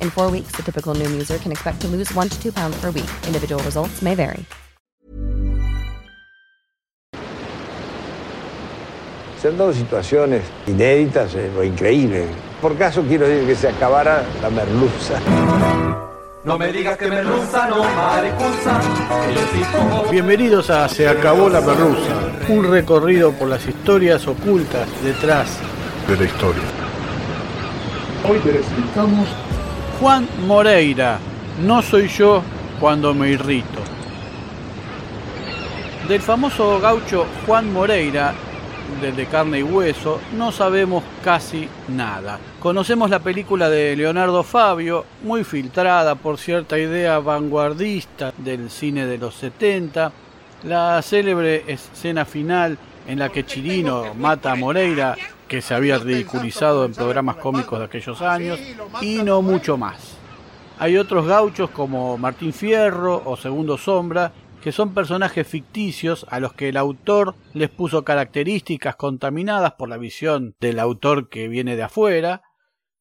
In four weeks, the typical Noom user can expect to lose one to two pounds per week. Individual results may vary. Se han dado situaciones inéditas eh, o increíbles. Por caso quiero decir que se acabara la merluza. No me digas que merluza, no como... Bienvenidos a Se acabó la merluza, un recorrido por las historias ocultas detrás de la historia. Hoy presentamos Juan Moreira, no soy yo cuando me irrito. Del famoso gaucho Juan Moreira, del de carne y hueso, no sabemos casi nada. Conocemos la película de Leonardo Fabio, muy filtrada por cierta idea vanguardista del cine de los 70, la célebre escena final en la que Chirino mata a Moreira, que se había ridiculizado en programas cómicos de aquellos años, y no mucho más. Hay otros gauchos como Martín Fierro o Segundo Sombra, que son personajes ficticios a los que el autor les puso características contaminadas por la visión del autor que viene de afuera,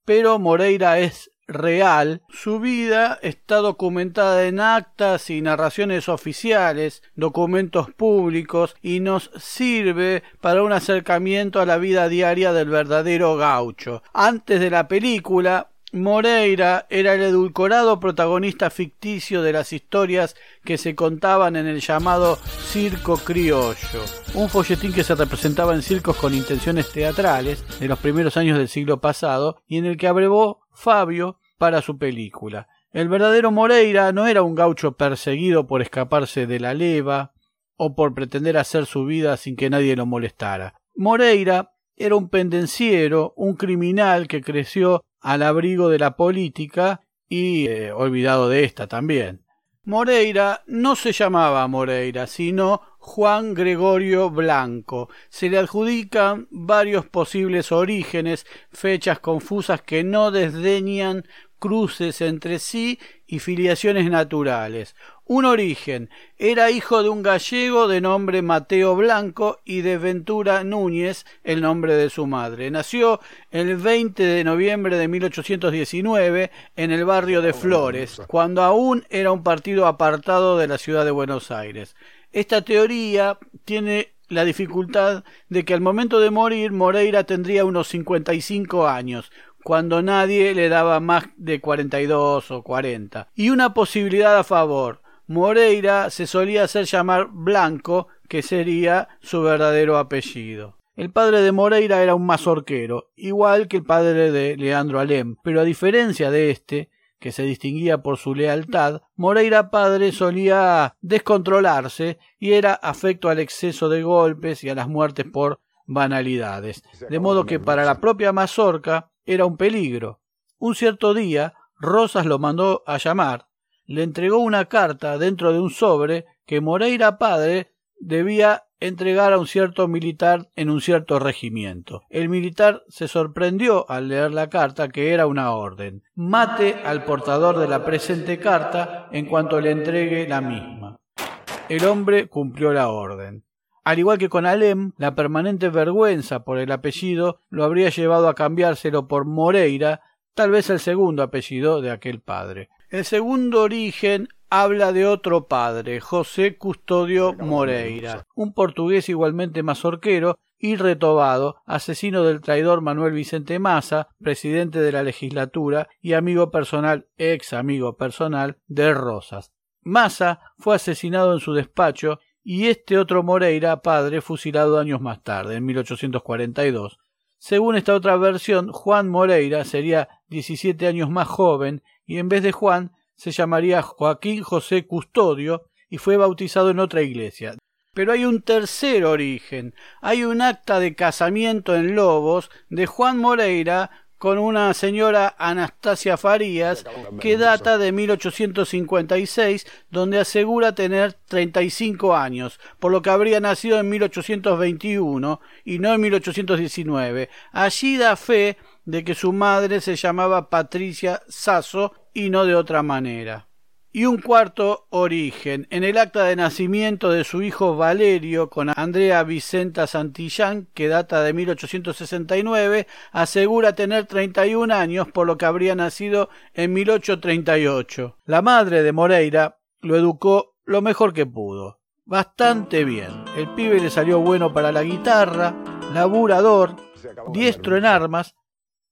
pero Moreira es real, su vida está documentada en actas y narraciones oficiales, documentos públicos y nos sirve para un acercamiento a la vida diaria del verdadero gaucho. Antes de la película, Moreira era el edulcorado protagonista ficticio de las historias que se contaban en el llamado Circo Criollo, un folletín que se representaba en circos con intenciones teatrales de los primeros años del siglo pasado y en el que abrevó Fabio para su película. El verdadero Moreira no era un gaucho perseguido por escaparse de la leva o por pretender hacer su vida sin que nadie lo molestara. Moreira era un pendenciero, un criminal que creció al abrigo de la política y eh, olvidado de esta también. Moreira no se llamaba Moreira, sino Juan Gregorio Blanco. Se le adjudican varios posibles orígenes, fechas confusas que no desdeñan cruces entre sí y filiaciones naturales. Un origen. Era hijo de un gallego de nombre Mateo Blanco y de Ventura Núñez, el nombre de su madre. Nació el 20 de noviembre de 1819 en el barrio de Flores, cuando aún era un partido apartado de la ciudad de Buenos Aires. Esta teoría tiene la dificultad de que al momento de morir Moreira tendría unos 55 años, cuando nadie le daba más de 42 o 40. Y una posibilidad a favor. Moreira se solía hacer llamar Blanco, que sería su verdadero apellido. El padre de Moreira era un mazorquero, igual que el padre de Leandro Alem, pero a diferencia de este, que se distinguía por su lealtad, Moreira padre solía descontrolarse y era afecto al exceso de golpes y a las muertes por banalidades, de modo que para la propia mazorca era un peligro. Un cierto día, Rosas lo mandó a llamar, le entregó una carta dentro de un sobre que Moreira padre debía entregar a un cierto militar en un cierto regimiento. El militar se sorprendió al leer la carta que era una orden. Mate al portador de la presente carta en cuanto le entregue la misma. El hombre cumplió la orden. Al igual que con Alem, la permanente vergüenza por el apellido lo habría llevado a cambiárselo por Moreira, tal vez el segundo apellido de aquel padre. El segundo origen habla de otro padre, José Custodio Moreira, un portugués igualmente mazorquero y retobado, asesino del traidor Manuel Vicente Massa, presidente de la legislatura y amigo personal, ex amigo personal de Rosas. Massa fue asesinado en su despacho y este otro Moreira, padre, fusilado años más tarde, en 1842. Según esta otra versión, Juan Moreira sería 17 años más joven y en vez de Juan se llamaría Joaquín José Custodio y fue bautizado en otra iglesia. Pero hay un tercer origen. Hay un acta de casamiento en Lobos de Juan Moreira con una señora Anastasia Farías que data de 1856, donde asegura tener 35 años, por lo que habría nacido en 1821 y no en 1819. Allí da fe de que su madre se llamaba Patricia Sasso y no de otra manera. Y un cuarto origen. En el acta de nacimiento de su hijo Valerio con Andrea Vicenta Santillán, que data de 1869, asegura tener 31 años, por lo que habría nacido en 1838. La madre de Moreira lo educó lo mejor que pudo. Bastante bien. El pibe le salió bueno para la guitarra, laburador, diestro en armas,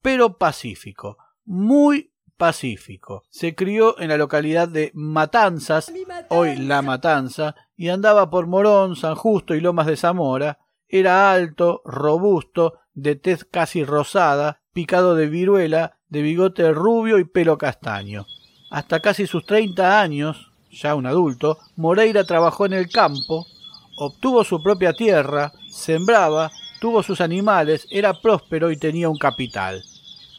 pero pacífico. Muy pacífico. Se crió en la localidad de Matanzas, hoy La Matanza, y andaba por Morón, San Justo y Lomas de Zamora. Era alto, robusto, de tez casi rosada, picado de viruela, de bigote rubio y pelo castaño. Hasta casi sus treinta años, ya un adulto, Moreira trabajó en el campo, obtuvo su propia tierra, sembraba, tuvo sus animales, era próspero y tenía un capital.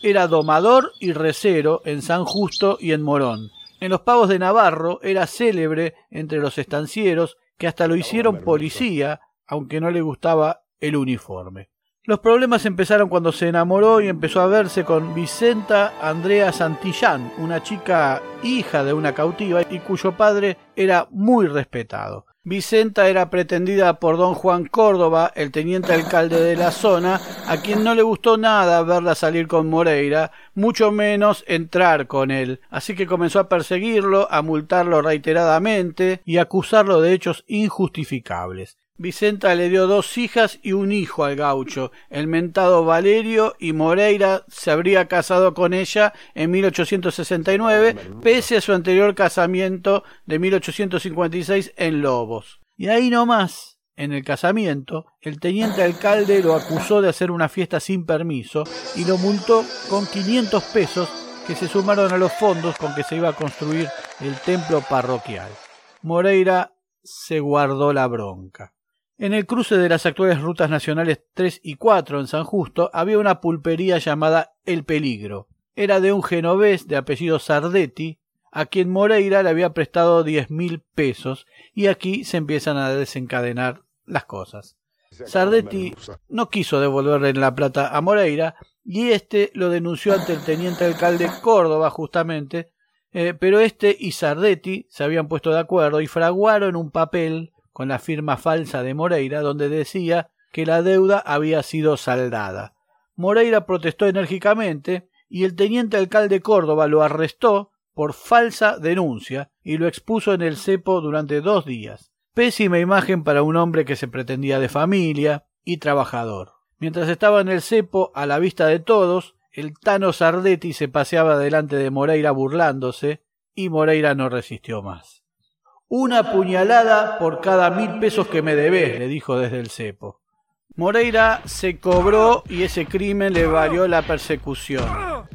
Era domador y recero en San Justo y en Morón. En los pagos de Navarro era célebre entre los estancieros que hasta lo hicieron policía, aunque no le gustaba el uniforme. Los problemas empezaron cuando se enamoró y empezó a verse con Vicenta Andrea Santillán, una chica hija de una cautiva y cuyo padre era muy respetado. Vicenta era pretendida por don Juan Córdoba, el teniente alcalde de la zona, a quien no le gustó nada verla salir con Moreira, mucho menos entrar con él, así que comenzó a perseguirlo, a multarlo reiteradamente y acusarlo de hechos injustificables. Vicenta le dio dos hijas y un hijo al gaucho, el mentado Valerio, y Moreira se habría casado con ella en 1869, pese a su anterior casamiento de 1856 en Lobos. Y ahí nomás, en el casamiento, el teniente alcalde lo acusó de hacer una fiesta sin permiso y lo multó con 500 pesos que se sumaron a los fondos con que se iba a construir el templo parroquial. Moreira se guardó la bronca. En el cruce de las actuales rutas nacionales 3 y 4 en San Justo había una pulpería llamada El Peligro. Era de un genovés de apellido Sardetti, a quien Moreira le había prestado diez mil pesos, y aquí se empiezan a desencadenar las cosas. Sardetti no quiso devolverle la plata a Moreira y este lo denunció ante el teniente alcalde Córdoba justamente, eh, pero este y Sardetti se habían puesto de acuerdo y fraguaron un papel con la firma falsa de Moreira donde decía que la deuda había sido saldada. Moreira protestó enérgicamente y el teniente alcalde Córdoba lo arrestó por falsa denuncia y lo expuso en el cepo durante dos días. Pésima imagen para un hombre que se pretendía de familia y trabajador. Mientras estaba en el cepo, a la vista de todos, el Tano Sardetti se paseaba delante de Moreira burlándose, y Moreira no resistió más. Una puñalada por cada mil pesos que me debes, le dijo desde el cepo. Moreira se cobró y ese crimen le valió la persecución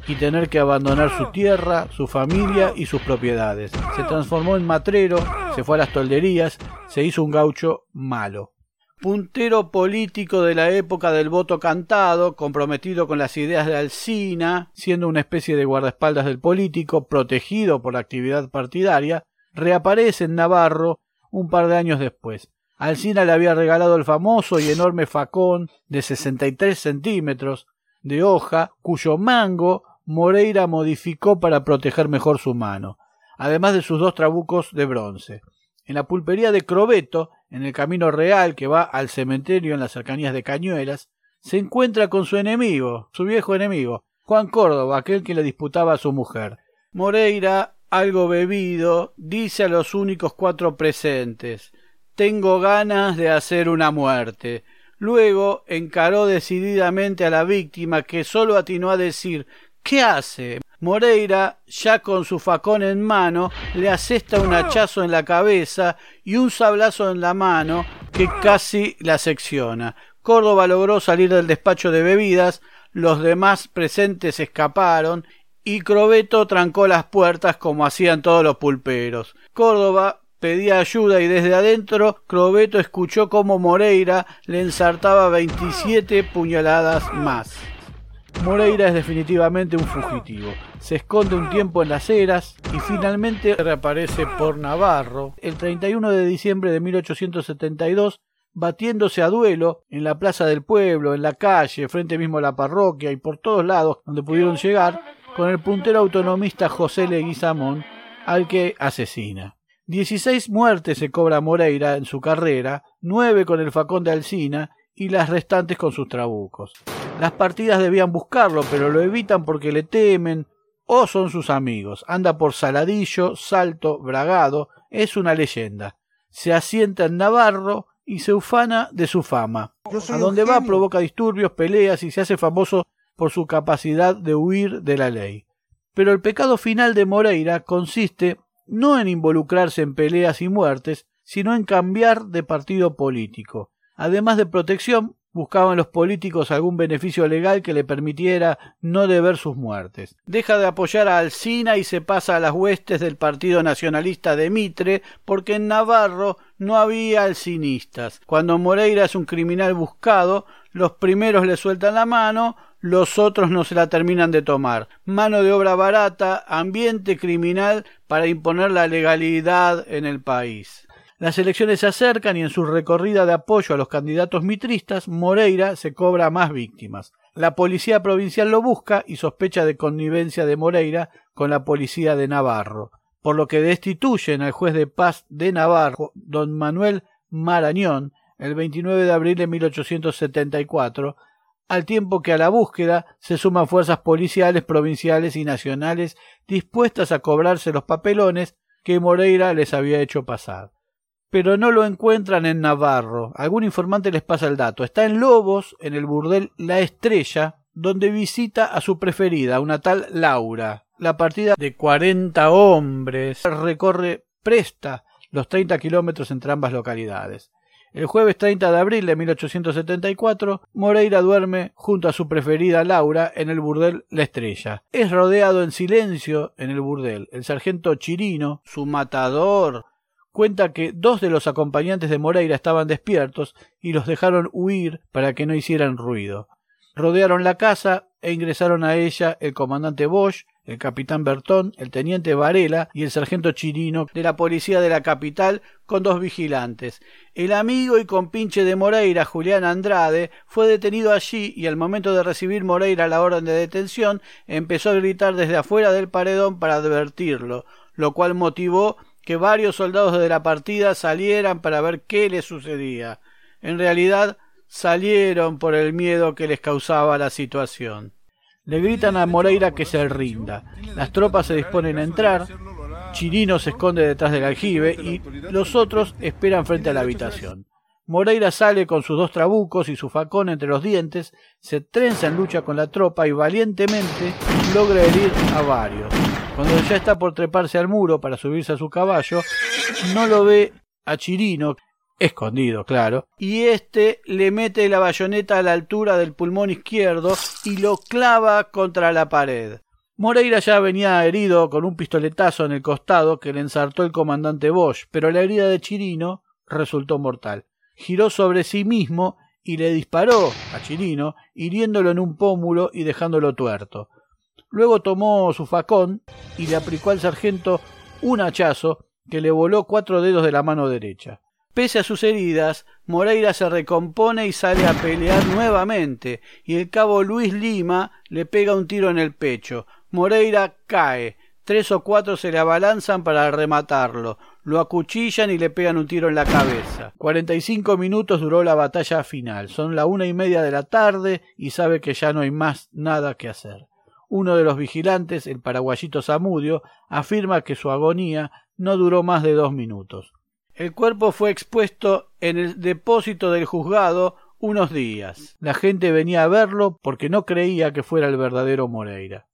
y tener que abandonar su tierra, su familia y sus propiedades. Se transformó en matrero, se fue a las tolderías, se hizo un gaucho malo. Puntero político de la época del voto cantado, comprometido con las ideas de Alsina, siendo una especie de guardaespaldas del político, protegido por la actividad partidaria, reaparece en Navarro un par de años después. Alsina le había regalado el famoso y enorme facón de 63 centímetros de hoja, cuyo mango Moreira modificó para proteger mejor su mano, además de sus dos trabucos de bronce. En la pulpería de Crobeto, en el camino real que va al cementerio en las cercanías de Cañuelas, se encuentra con su enemigo, su viejo enemigo, Juan Córdoba, aquel que le disputaba a su mujer. Moreira, algo bebido, dice a los únicos cuatro presentes tengo ganas de hacer una muerte. Luego encaró decididamente a la víctima, que sólo atinó a decir ¿Qué hace? Moreira, ya con su facón en mano, le asesta un hachazo en la cabeza y un sablazo en la mano que casi la secciona. Córdoba logró salir del despacho de bebidas, los demás presentes escaparon y Crobeto trancó las puertas como hacían todos los pulperos. Córdoba pedía ayuda y desde adentro Crobeto escuchó cómo Moreira le ensartaba 27 puñaladas más. Moreira es definitivamente un fugitivo. Se esconde un tiempo en las eras y finalmente reaparece por Navarro el 31 de diciembre de 1872 batiéndose a duelo en la plaza del pueblo, en la calle, frente mismo a la parroquia y por todos lados donde pudieron llegar con el puntero autonomista José Leguizamón al que asesina. Dieciséis muertes se cobra Moreira en su carrera, nueve con el facón de Alcina y las restantes con sus trabucos. Las partidas debían buscarlo, pero lo evitan porque le temen o son sus amigos. Anda por Saladillo, Salto, Bragado, es una leyenda. Se asienta en Navarro y se ufana de su fama. A donde va provoca disturbios, peleas y se hace famoso por su capacidad de huir de la ley. Pero el pecado final de Moreira consiste no en involucrarse en peleas y muertes, sino en cambiar de partido político. Además de protección, buscaban los políticos algún beneficio legal que le permitiera no deber sus muertes. Deja de apoyar a Alsina y se pasa a las huestes del Partido Nacionalista de Mitre, porque en Navarro no había alcinistas. Cuando Moreira es un criminal buscado, los primeros le sueltan la mano, los otros no se la terminan de tomar. Mano de obra barata, ambiente criminal para imponer la legalidad en el país. Las elecciones se acercan y en su recorrida de apoyo a los candidatos mitristas, Moreira se cobra más víctimas. La policía provincial lo busca y sospecha de connivencia de Moreira con la policía de Navarro, por lo que destituyen al juez de paz de Navarro, don Manuel Marañón, el 29 de abril de 1874, al tiempo que a la búsqueda se suman fuerzas policiales provinciales y nacionales dispuestas a cobrarse los papelones que Moreira les había hecho pasar. Pero no lo encuentran en Navarro. Algún informante les pasa el dato. Está en Lobos, en el burdel La Estrella, donde visita a su preferida, una tal Laura. La partida de cuarenta hombres recorre presta los treinta kilómetros entre ambas localidades. El jueves 30 de abril de 1874, Moreira duerme junto a su preferida Laura en el burdel La Estrella. Es rodeado en silencio en el burdel. El sargento Chirino, su matador, cuenta que dos de los acompañantes de Moreira estaban despiertos y los dejaron huir para que no hicieran ruido. Rodearon la casa e ingresaron a ella el comandante Bosch, el capitán Bertón, el teniente Varela y el sargento Chirino de la policía de la capital con dos vigilantes. El amigo y compinche de Moreira, Julián Andrade, fue detenido allí y al momento de recibir Moreira la orden de detención empezó a gritar desde afuera del paredón para advertirlo, lo cual motivó que varios soldados de la partida salieran para ver qué le sucedía. En realidad salieron por el miedo que les causaba la situación. Le gritan a Moreira que se rinda. Las tropas se disponen a entrar. Chirino se esconde detrás del aljibe y los otros esperan frente a la habitación. Moreira sale con sus dos trabucos y su facón entre los dientes, se trenza en lucha con la tropa y valientemente logra herir a varios. Cuando ya está por treparse al muro para subirse a su caballo, no lo ve a Chirino, escondido, claro, y éste le mete la bayoneta a la altura del pulmón izquierdo y lo clava contra la pared. Moreira ya venía herido con un pistoletazo en el costado que le ensartó el comandante Bosch, pero la herida de Chirino resultó mortal. Giró sobre sí mismo y le disparó a Chirino, hiriéndolo en un pómulo y dejándolo tuerto. Luego tomó su facón y le aplicó al sargento un hachazo que le voló cuatro dedos de la mano derecha. Pese a sus heridas, Moreira se recompone y sale a pelear nuevamente, y el cabo Luis Lima le pega un tiro en el pecho. Moreira cae. Tres o cuatro se le abalanzan para rematarlo. Lo acuchillan y le pegan un tiro en la cabeza. Cuarenta y cinco minutos duró la batalla final. Son la una y media de la tarde y sabe que ya no hay más nada que hacer. Uno de los vigilantes, el paraguayito Zamudio, afirma que su agonía no duró más de dos minutos. El cuerpo fue expuesto en el depósito del juzgado unos días. La gente venía a verlo porque no creía que fuera el verdadero Moreira.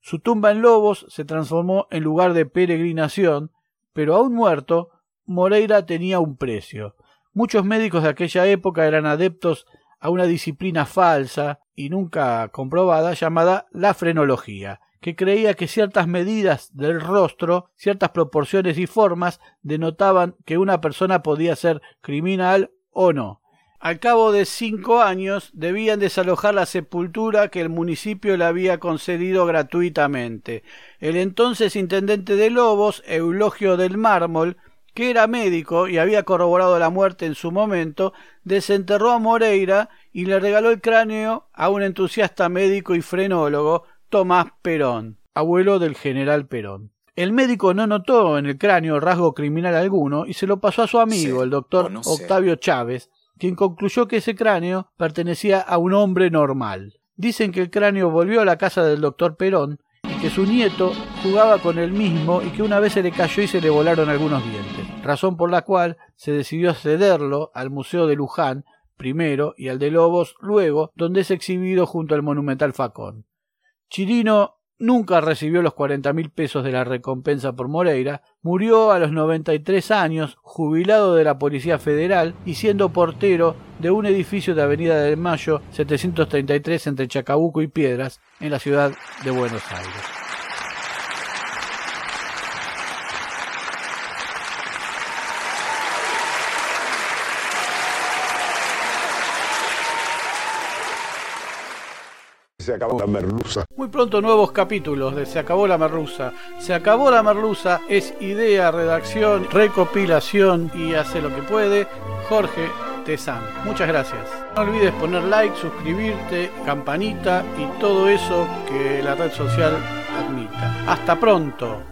Su tumba en Lobos se transformó en lugar de peregrinación, pero aún muerto, Moreira tenía un precio. Muchos médicos de aquella época eran adeptos a una disciplina falsa y nunca comprobada llamada la frenología, que creía que ciertas medidas del rostro, ciertas proporciones y formas denotaban que una persona podía ser criminal o no. Al cabo de cinco años debían desalojar la sepultura que el municipio le había concedido gratuitamente. El entonces intendente de Lobos, Eulogio del Mármol, que era médico y había corroborado la muerte en su momento, desenterró a Moreira y le regaló el cráneo a un entusiasta médico y frenólogo, Tomás Perón, abuelo del general Perón. El médico no notó en el cráneo rasgo criminal alguno y se lo pasó a su amigo, el doctor Octavio Chávez, quien concluyó que ese cráneo pertenecía a un hombre normal. Dicen que el cráneo volvió a la casa del doctor Perón y que su nieto jugaba con el mismo y que una vez se le cayó y se le volaron algunos dientes, razón por la cual se decidió cederlo al Museo de Luján primero y al de Lobos luego, donde es exhibido junto al monumental Facón. Chirino nunca recibió los cuarenta mil pesos de la recompensa por Moreira, murió a los noventa y tres años, jubilado de la Policía Federal y siendo portero de un edificio de Avenida del Mayo 733 entre Chacabuco y Piedras, en la ciudad de Buenos Aires. Se acabó la merluza. Muy pronto nuevos capítulos de Se acabó la merluza. Se acabó la merluza es idea, redacción, recopilación y hace lo que puede Jorge Tezán. Muchas gracias. No olvides poner like, suscribirte, campanita y todo eso que la red social admita. Hasta pronto.